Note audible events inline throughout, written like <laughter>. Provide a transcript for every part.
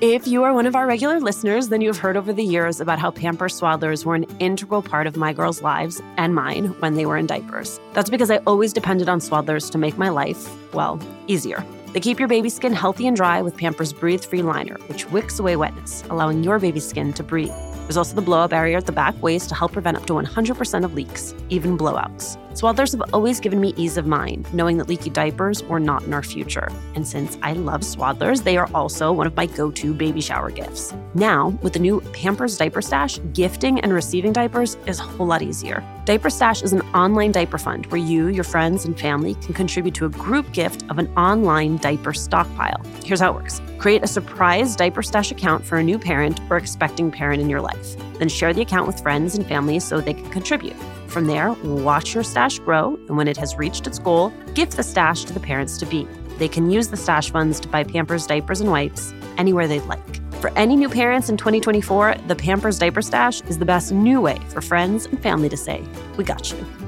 If you are one of our regular listeners, then you have heard over the years about how Pampers Swaddlers were an integral part of my girls' lives and mine when they were in diapers. That's because I always depended on Swaddlers to make my life, well, easier. They keep your baby skin healthy and dry with Pampers Breathe Free Liner, which wicks away wetness, allowing your baby's skin to breathe. There's also the blowout barrier at the back waist to help prevent up to 100% of leaks, even blowouts. Swaddlers have always given me ease of mind, knowing that leaky diapers were not in our future. And since I love Swaddlers, they are also one of my go to baby shower gifts. Now, with the new Pampers Diaper Stash, gifting and receiving diapers is a whole lot easier. Diaper Stash is an online diaper fund where you, your friends, and family can contribute to a group gift of an online diaper stockpile. Here's how it works create a surprise Diaper Stash account for a new parent or expecting parent in your life. Then share the account with friends and family so they can contribute. From there, watch your stash grow, and when it has reached its goal, gift the stash to the parents to be. They can use the stash funds to buy Pampers diapers and wipes anywhere they'd like. For any new parents in 2024, the Pampers Diaper Stash is the best new way for friends and family to say, We got you.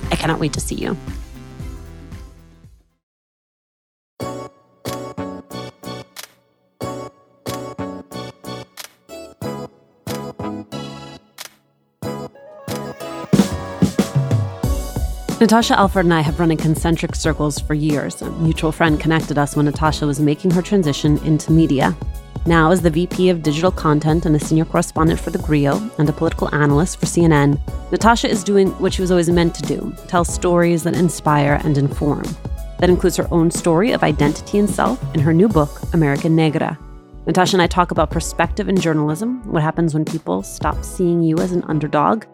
I cannot wait to see you. Natasha Alford and I have run in concentric circles for years. A mutual friend connected us when Natasha was making her transition into media. Now, as the VP of Digital Content and a senior correspondent for The Grio and a political analyst for CNN, Natasha is doing what she was always meant to do tell stories that inspire and inform. That includes her own story of identity and self in her new book, American Negra. Natasha and I talk about perspective in journalism, what happens when people stop seeing you as an underdog,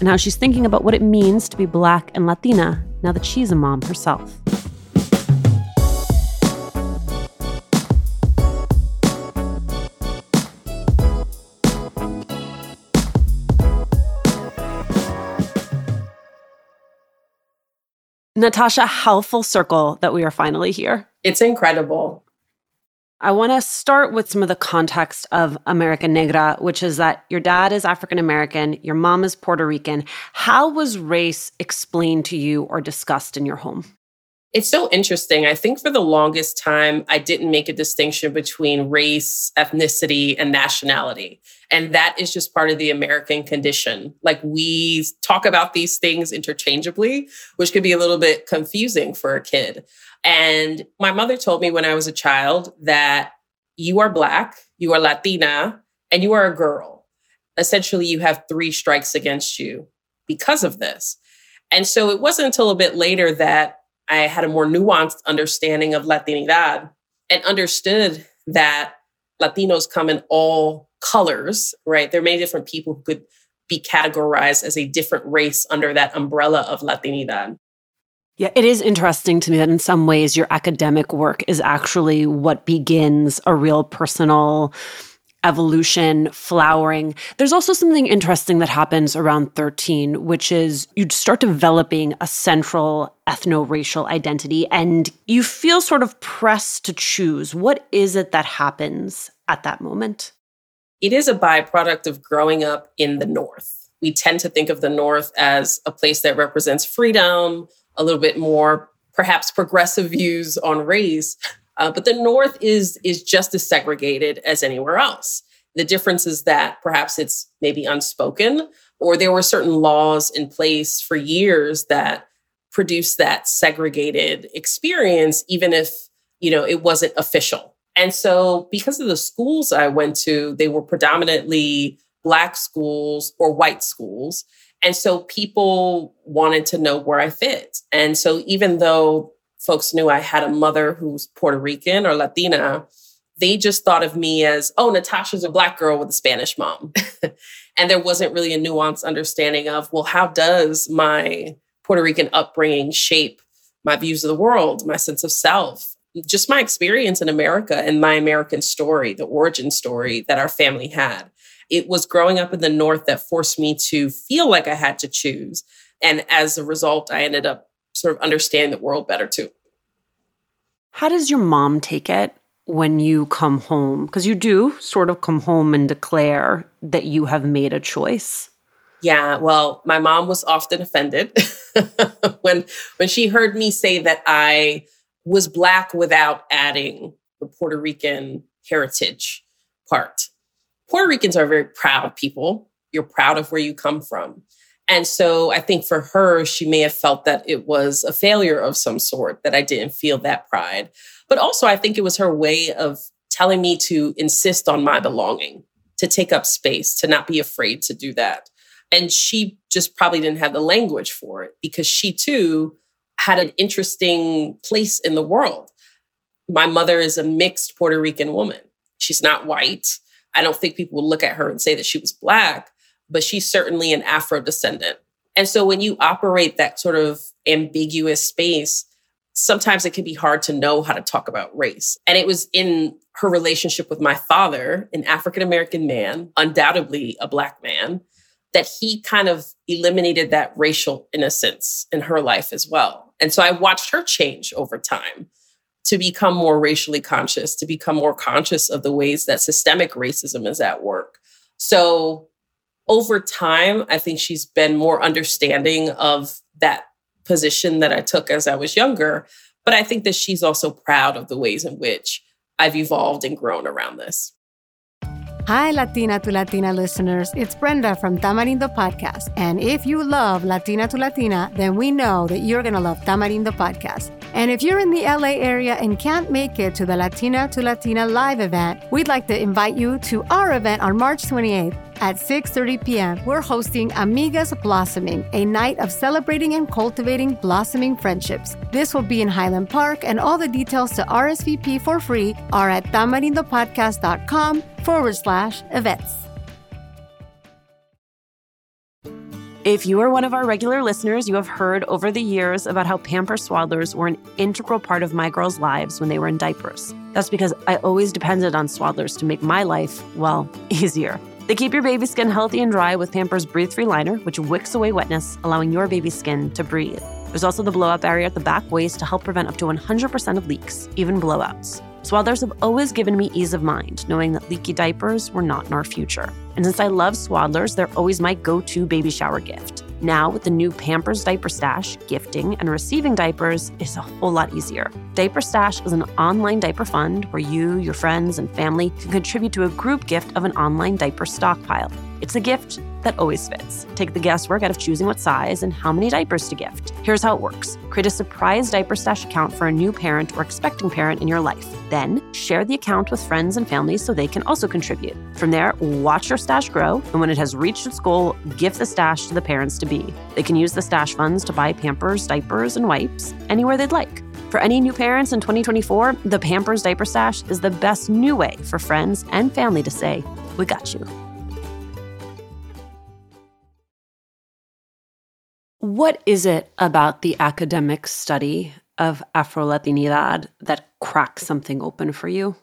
and how she's thinking about what it means to be Black and Latina now that she's a mom herself. Natasha, how full circle that we are finally here. It's incredible. I want to start with some of the context of American Negra, which is that your dad is African American, your mom is Puerto Rican. How was race explained to you or discussed in your home? It's so interesting. I think for the longest time, I didn't make a distinction between race, ethnicity, and nationality. And that is just part of the American condition. Like we talk about these things interchangeably, which could be a little bit confusing for a kid. And my mother told me when I was a child that you are Black, you are Latina, and you are a girl. Essentially, you have three strikes against you because of this. And so it wasn't until a bit later that I had a more nuanced understanding of Latinidad and understood that Latinos come in all colors, right? There are many different people who could be categorized as a different race under that umbrella of Latinidad. Yeah, it is interesting to me that in some ways your academic work is actually what begins a real personal evolution, flowering. There's also something interesting that happens around 13, which is you start developing a central ethno racial identity and you feel sort of pressed to choose. What is it that happens at that moment? It is a byproduct of growing up in the North. We tend to think of the North as a place that represents freedom, a little bit more perhaps progressive views on race. Uh, but the North is is just as segregated as anywhere else. The difference is that perhaps it's maybe unspoken, or there were certain laws in place for years that produced that segregated experience, even if you know it wasn't official. And so, because of the schools I went to, they were predominantly black schools or white schools. And so people wanted to know where I fit. And so even though folks knew I had a mother who's Puerto Rican or Latina, they just thought of me as, oh, Natasha's a black girl with a Spanish mom. <laughs> and there wasn't really a nuanced understanding of, well, how does my Puerto Rican upbringing shape my views of the world, my sense of self, just my experience in America and my American story, the origin story that our family had. It was growing up in the North that forced me to feel like I had to choose. And as a result, I ended up sort of understand the world better too. How does your mom take it when you come home? Because you do sort of come home and declare that you have made a choice. Yeah, well, my mom was often offended <laughs> when when she heard me say that I was black without adding the Puerto Rican heritage part. Puerto Ricans are very proud people. You're proud of where you come from. And so I think for her, she may have felt that it was a failure of some sort, that I didn't feel that pride. But also, I think it was her way of telling me to insist on my belonging, to take up space, to not be afraid to do that. And she just probably didn't have the language for it because she too had an interesting place in the world. My mother is a mixed Puerto Rican woman. She's not white. I don't think people would look at her and say that she was black, but she's certainly an Afro descendant. And so when you operate that sort of ambiguous space, sometimes it can be hard to know how to talk about race. And it was in her relationship with my father, an African American man, undoubtedly a black man, that he kind of eliminated that racial innocence in her life as well. And so I watched her change over time to become more racially conscious, to become more conscious of the ways that systemic racism is at work. So over time, I think she's been more understanding of that position that I took as I was younger. But I think that she's also proud of the ways in which I've evolved and grown around this. Hi, Latina to Latina listeners. It's Brenda from Tamarindo Podcast. And if you love Latina to Latina, then we know that you're going to love Tamarindo Podcast. And if you're in the LA area and can't make it to the Latina to Latina live event, we'd like to invite you to our event on March 28th at 6:30 p.m. We're hosting Amigas Blossoming, a night of celebrating and cultivating blossoming friendships. This will be in Highland Park, and all the details to RSVP for free are at tamarindopodcast.com forward slash events. If you are one of our regular listeners, you have heard over the years about how Pamper Swaddlers were an integral part of my girls' lives when they were in diapers. That's because I always depended on Swaddlers to make my life, well, <laughs> easier. They keep your baby's skin healthy and dry with Pampers Breathe Free Liner, which wicks away wetness, allowing your baby's skin to breathe. There's also the blowout barrier at the back waist to help prevent up to 100% of leaks, even blowouts. Swaddlers have always given me ease of mind, knowing that leaky diapers were not in our future. And since I love Swaddlers, they're always my go to baby shower gift. Now, with the new Pampers Diaper Stash, gifting and receiving diapers is a whole lot easier. Diaper Stash is an online diaper fund where you, your friends, and family can contribute to a group gift of an online diaper stockpile. It's a gift that always fits. Take the guesswork out of choosing what size and how many diapers to gift. Here's how it works create a surprise diaper stash account for a new parent or expecting parent in your life. Then share the account with friends and family so they can also contribute. From there, watch your stash grow, and when it has reached its goal, gift the stash to the parents to be. They can use the stash funds to buy Pampers, diapers, and wipes anywhere they'd like. For any new parents in 2024, the Pampers Diaper Stash is the best new way for friends and family to say, We got you. What is it about the academic study of Afro Latinidad that cracks something open for you?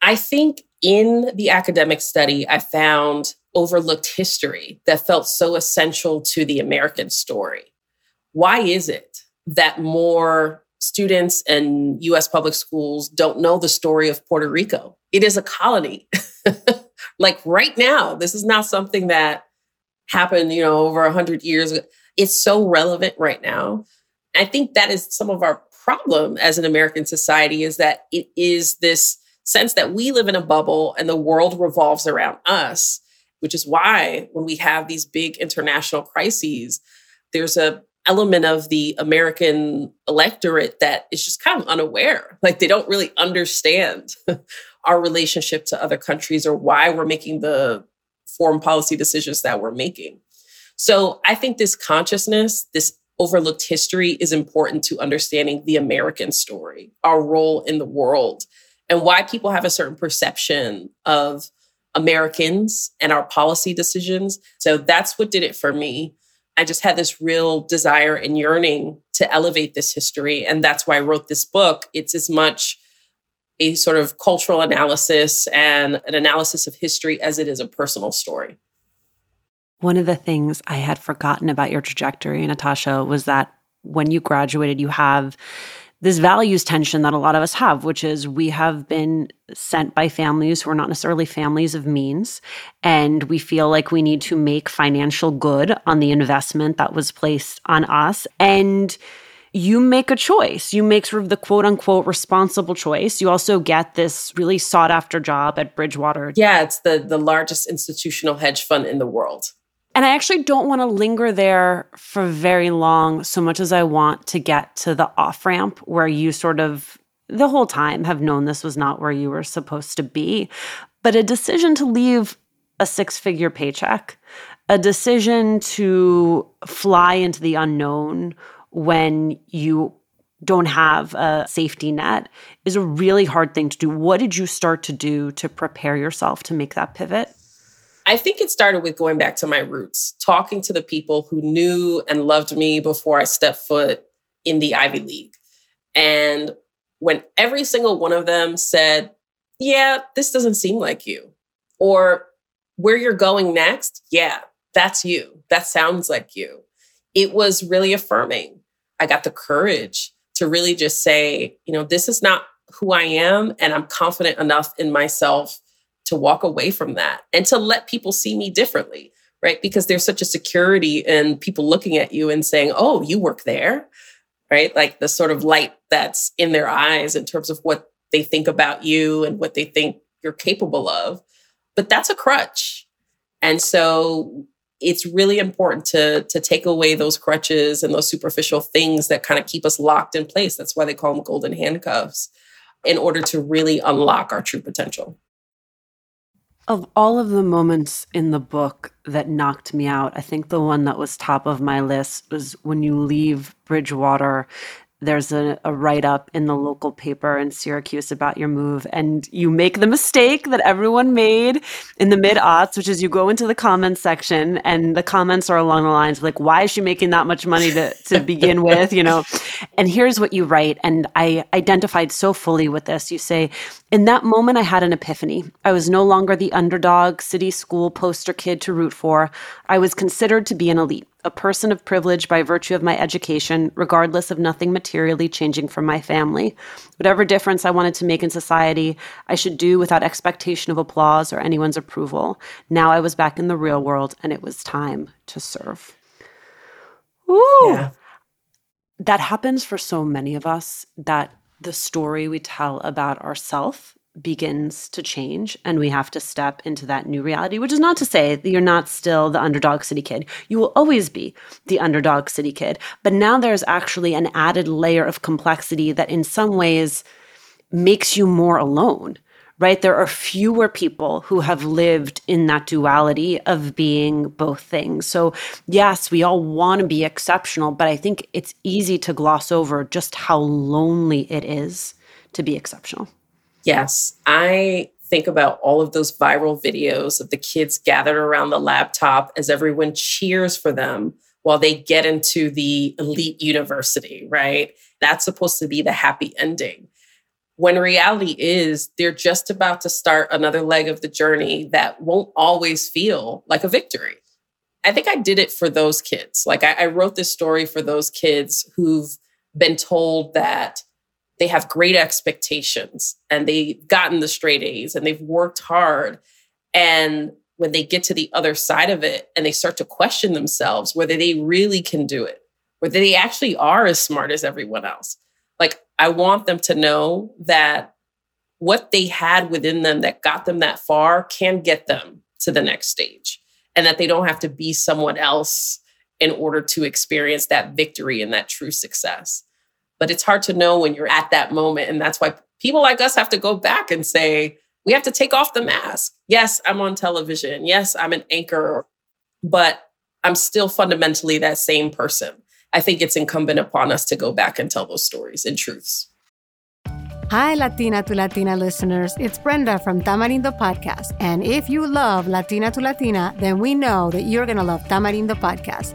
I think in the academic study, I found overlooked history that felt so essential to the American story. Why is it that more students in US public schools don't know the story of Puerto Rico? It is a colony. <laughs> like right now, this is not something that happened, you know, over 100 years ago it's so relevant right now. I think that is some of our problem as an American society is that it is this sense that we live in a bubble and the world revolves around us, which is why when we have these big international crises, there's a element of the American electorate that is just kind of unaware. Like they don't really understand <laughs> our relationship to other countries or why we're making the foreign policy decisions that we're making. So I think this consciousness, this overlooked history is important to understanding the American story, our role in the world, and why people have a certain perception of Americans and our policy decisions. So that's what did it for me. I just had this real desire and yearning to elevate this history. And that's why I wrote this book. It's as much a sort of cultural analysis and an analysis of history as it is a personal story. One of the things I had forgotten about your trajectory, Natasha, was that when you graduated, you have this values tension that a lot of us have, which is we have been sent by families who are not necessarily families of means. And we feel like we need to make financial good on the investment that was placed on us. And you make a choice. You make sort of the quote unquote responsible choice. You also get this really sought after job at Bridgewater. Yeah, it's the, the largest institutional hedge fund in the world. And I actually don't want to linger there for very long, so much as I want to get to the off ramp where you sort of the whole time have known this was not where you were supposed to be. But a decision to leave a six figure paycheck, a decision to fly into the unknown when you don't have a safety net is a really hard thing to do. What did you start to do to prepare yourself to make that pivot? I think it started with going back to my roots, talking to the people who knew and loved me before I stepped foot in the Ivy League. And when every single one of them said, Yeah, this doesn't seem like you, or where you're going next, yeah, that's you. That sounds like you. It was really affirming. I got the courage to really just say, you know, this is not who I am. And I'm confident enough in myself to walk away from that and to let people see me differently, right? Because there's such a security in people looking at you and saying, oh, you work there, right? Like the sort of light that's in their eyes in terms of what they think about you and what they think you're capable of. But that's a crutch. And so it's really important to to take away those crutches and those superficial things that kind of keep us locked in place. That's why they call them golden handcuffs in order to really unlock our true potential. Of all of the moments in the book that knocked me out, I think the one that was top of my list was when you leave Bridgewater there's a, a write up in the local paper in Syracuse about your move, and you make the mistake that everyone made in the mid aughts, which is you go into the comments section, and the comments are along the lines like, "Why is she making that much money to to begin <laughs> with?" You know, and here's what you write, and I identified so fully with this. You say, "In that moment, I had an epiphany. I was no longer the underdog city school poster kid to root for. I was considered to be an elite." A person of privilege by virtue of my education, regardless of nothing materially changing from my family. Whatever difference I wanted to make in society, I should do without expectation of applause or anyone's approval. Now I was back in the real world and it was time to serve. Ooh. Yeah. That happens for so many of us that the story we tell about ourselves begins to change and we have to step into that new reality, which is not to say that you're not still the underdog city kid. You will always be the underdog city kid. But now there's actually an added layer of complexity that in some ways makes you more alone, right? There are fewer people who have lived in that duality of being both things. So, yes, we all want to be exceptional, but I think it's easy to gloss over just how lonely it is to be exceptional. Yes, I think about all of those viral videos of the kids gathered around the laptop as everyone cheers for them while they get into the elite university, right? That's supposed to be the happy ending. When reality is, they're just about to start another leg of the journey that won't always feel like a victory. I think I did it for those kids. Like, I, I wrote this story for those kids who've been told that they have great expectations and they've gotten the straight A's and they've worked hard. And when they get to the other side of it and they start to question themselves whether they really can do it, whether they actually are as smart as everyone else. Like, I want them to know that what they had within them that got them that far can get them to the next stage and that they don't have to be someone else in order to experience that victory and that true success. But it's hard to know when you're at that moment. And that's why people like us have to go back and say, we have to take off the mask. Yes, I'm on television. Yes, I'm an anchor, but I'm still fundamentally that same person. I think it's incumbent upon us to go back and tell those stories and truths. Hi, Latina to Latina listeners. It's Brenda from Tamarindo Podcast. And if you love Latina to Latina, then we know that you're going to love Tamarindo Podcast.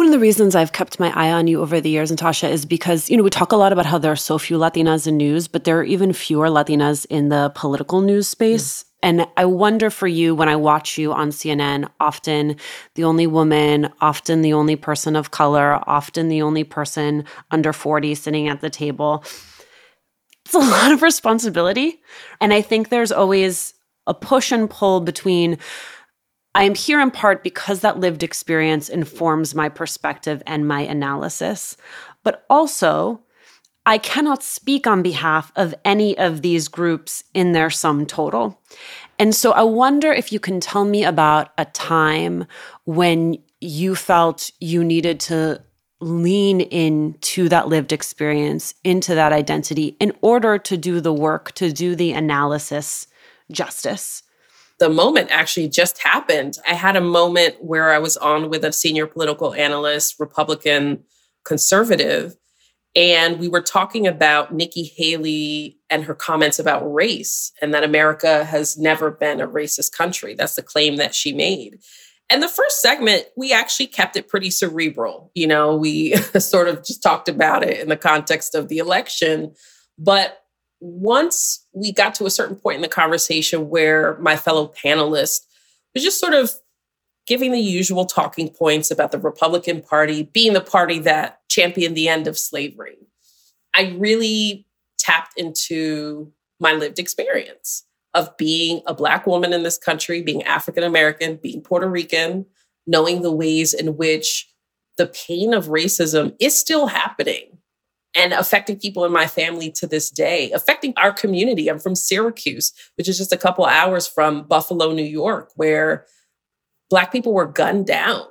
One of the reasons I've kept my eye on you over the years, Natasha, is because, you know, we talk a lot about how there are so few Latinas in news, but there are even fewer Latinas in the political news space. Mm. And I wonder for you, when I watch you on CNN, often the only woman, often the only person of color, often the only person under 40 sitting at the table. It's a <laughs> lot of responsibility. And I think there's always a push and pull between I am here in part because that lived experience informs my perspective and my analysis. But also, I cannot speak on behalf of any of these groups in their sum total. And so I wonder if you can tell me about a time when you felt you needed to lean into that lived experience, into that identity, in order to do the work, to do the analysis justice the moment actually just happened. I had a moment where I was on with a senior political analyst, Republican conservative, and we were talking about Nikki Haley and her comments about race and that America has never been a racist country. That's the claim that she made. And the first segment, we actually kept it pretty cerebral. You know, we <laughs> sort of just talked about it in the context of the election. But once we got to a certain point in the conversation where my fellow panelist was just sort of giving the usual talking points about the Republican Party being the party that championed the end of slavery, I really tapped into my lived experience of being a Black woman in this country, being African American, being Puerto Rican, knowing the ways in which the pain of racism is still happening and affecting people in my family to this day, affecting our community. I'm from Syracuse, which is just a couple hours from Buffalo, New York, where Black people were gunned down.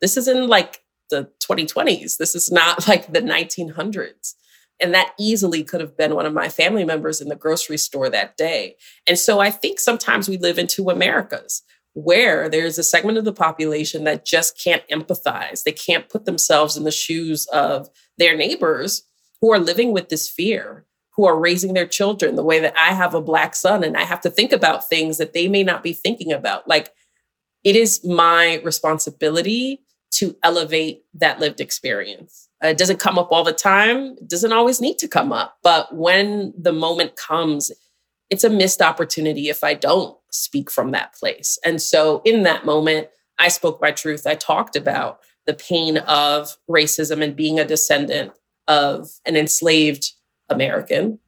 This is in like the 2020s. This is not <laughs> like the 1900s. And that easily could have been one of my family members in the grocery store that day. And so I think sometimes we live in two Americas where there's a segment of the population that just can't empathize. They can't put themselves in the shoes of their neighbors who are living with this fear, who are raising their children the way that I have a Black son and I have to think about things that they may not be thinking about. Like, it is my responsibility to elevate that lived experience. It doesn't come up all the time, it doesn't always need to come up. But when the moment comes, it's a missed opportunity if I don't speak from that place. And so in that moment, I spoke my truth. I talked about the pain of racism and being a descendant of an enslaved American.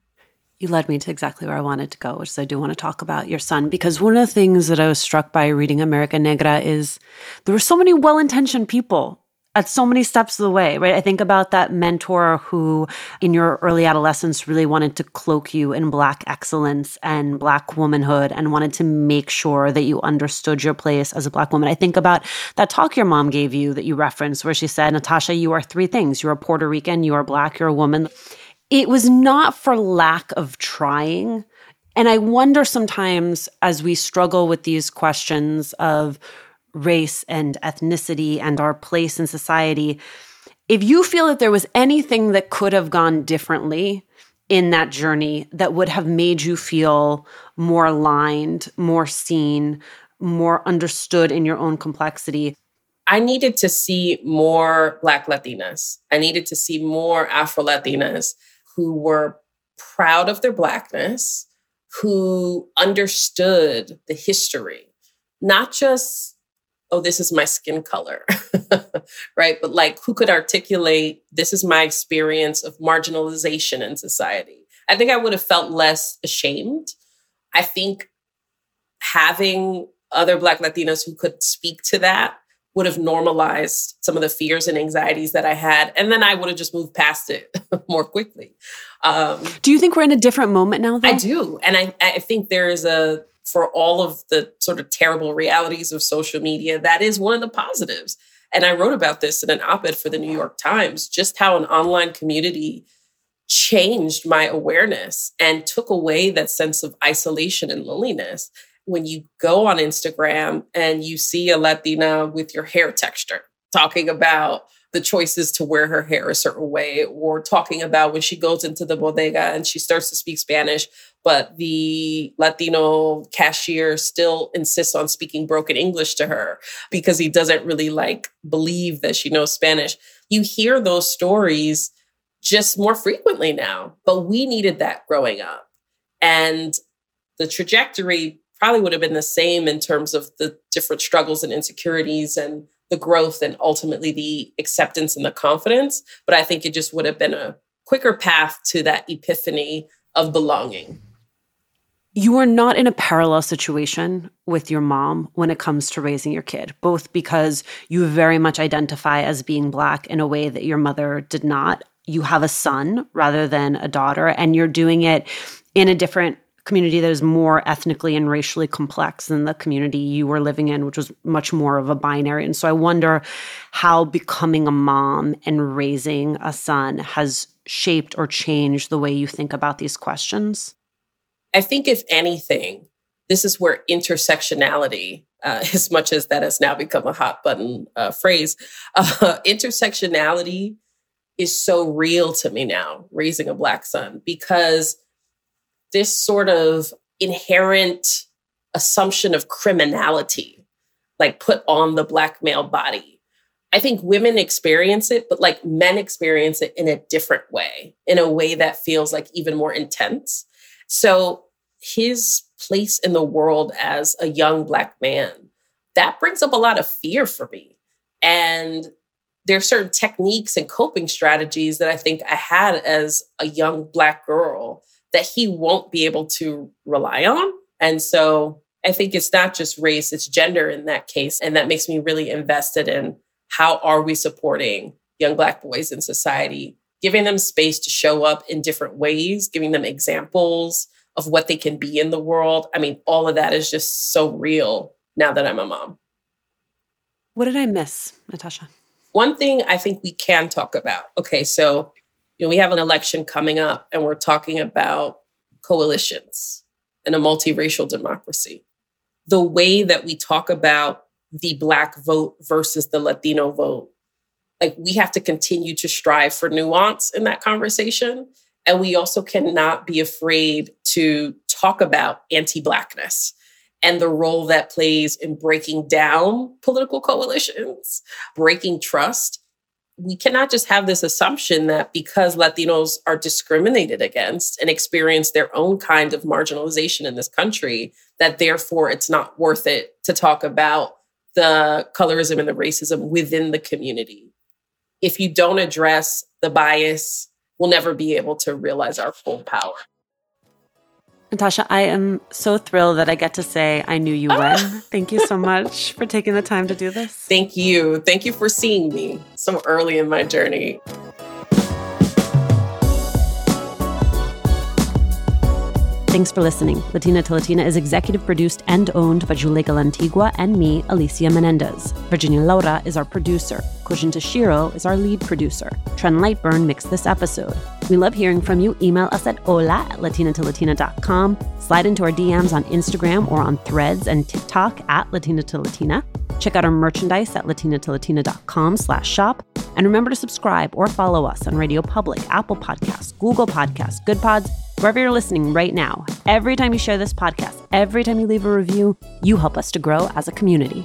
You led me to exactly where I wanted to go, which is I do want to talk about your son because one of the things that I was struck by reading American Negra is there were so many well intentioned people at so many steps of the way, right? I think about that mentor who, in your early adolescence, really wanted to cloak you in Black excellence and Black womanhood and wanted to make sure that you understood your place as a Black woman. I think about that talk your mom gave you that you referenced, where she said, Natasha, you are three things you're a Puerto Rican, you are Black, you're a woman. It was not for lack of trying. And I wonder sometimes as we struggle with these questions of, race and ethnicity and our place in society, if you feel that there was anything that could have gone differently in that journey that would have made you feel more aligned, more seen, more understood in your own complexity, I needed to see more Black Latinas. I needed to see more Afro Latinas who were proud of their Blackness, who understood the history, not just oh, this is my skin color, <laughs> right? But like, who could articulate, this is my experience of marginalization in society? I think I would have felt less ashamed. I think having other Black Latinos who could speak to that would have normalized some of the fears and anxieties that I had. And then I would have just moved past it <laughs> more quickly. Um, do you think we're in a different moment now, though? I do. And I, I think there is a for all of the sort of terrible realities of social media, that is one of the positives. And I wrote about this in an op ed for the New York Times just how an online community changed my awareness and took away that sense of isolation and loneliness. When you go on Instagram and you see a Latina with your hair texture talking about the choices to wear her hair a certain way, or talking about when she goes into the bodega and she starts to speak Spanish, but the Latino cashier still insists on speaking broken English to her because he doesn't really like believe that she knows Spanish. You hear those stories just more frequently now, but we needed that growing up. And the trajectory probably would have been the same in terms of the different struggles and insecurities and the growth and ultimately the acceptance and the confidence. But I think it just would have been a quicker path to that epiphany of belonging. You are not in a parallel situation with your mom when it comes to raising your kid, both because you very much identify as being Black in a way that your mother did not. You have a son rather than a daughter, and you're doing it in a different community that is more ethnically and racially complex than the community you were living in, which was much more of a binary. And so I wonder how becoming a mom and raising a son has shaped or changed the way you think about these questions. I think, if anything, this is where intersectionality, uh, <laughs> as much as that has now become a hot button uh, phrase, uh, <laughs> intersectionality is so real to me now, raising a Black son, because this sort of inherent assumption of criminality, like put on the black male body. I think women experience it, but like men experience it in a different way, in a way that feels like even more intense. So his place in the world as a young black man, that brings up a lot of fear for me. And there are certain techniques and coping strategies that I think I had as a young black girl that he won't be able to rely on. And so I think it's not just race, it's gender in that case. And that makes me really invested in how are we supporting young Black boys in society, giving them space to show up in different ways, giving them examples of what they can be in the world. I mean, all of that is just so real now that I'm a mom. What did I miss, Natasha? One thing I think we can talk about. Okay, so know, we have an election coming up and we're talking about coalitions and a multiracial democracy. The way that we talk about the Black vote versus the Latino vote, like we have to continue to strive for nuance in that conversation. And we also cannot be afraid to talk about anti Blackness and the role that plays in breaking down political coalitions, breaking trust, we cannot just have this assumption that because Latinos are discriminated against and experience their own kind of marginalization in this country, that therefore it's not worth it to talk about the colorism and the racism within the community. If you don't address the bias, we'll never be able to realize our full power. Natasha, I am so thrilled that I get to say I knew you when. Ah! <laughs> Thank you so much for taking the time to do this. Thank you. Thank you for seeing me so early in my journey. Thanks for listening. Latina to Latina is executive produced and owned by Juleyka Lantigua and me, Alicia Menendez. Virginia Laura is our producer. Kojin Tashiro is our lead producer. Trent Lightburn mixed this episode. We love hearing from you. Email us at hola at latinatolatina.com. Slide into our DMs on Instagram or on threads and TikTok at Latina to Latina. Check out our merchandise at latinatolatina.com slash shop. And remember to subscribe or follow us on Radio Public, Apple Podcasts, Google Podcasts, Good Pods, wherever you're listening right now. Every time you share this podcast, every time you leave a review, you help us to grow as a community.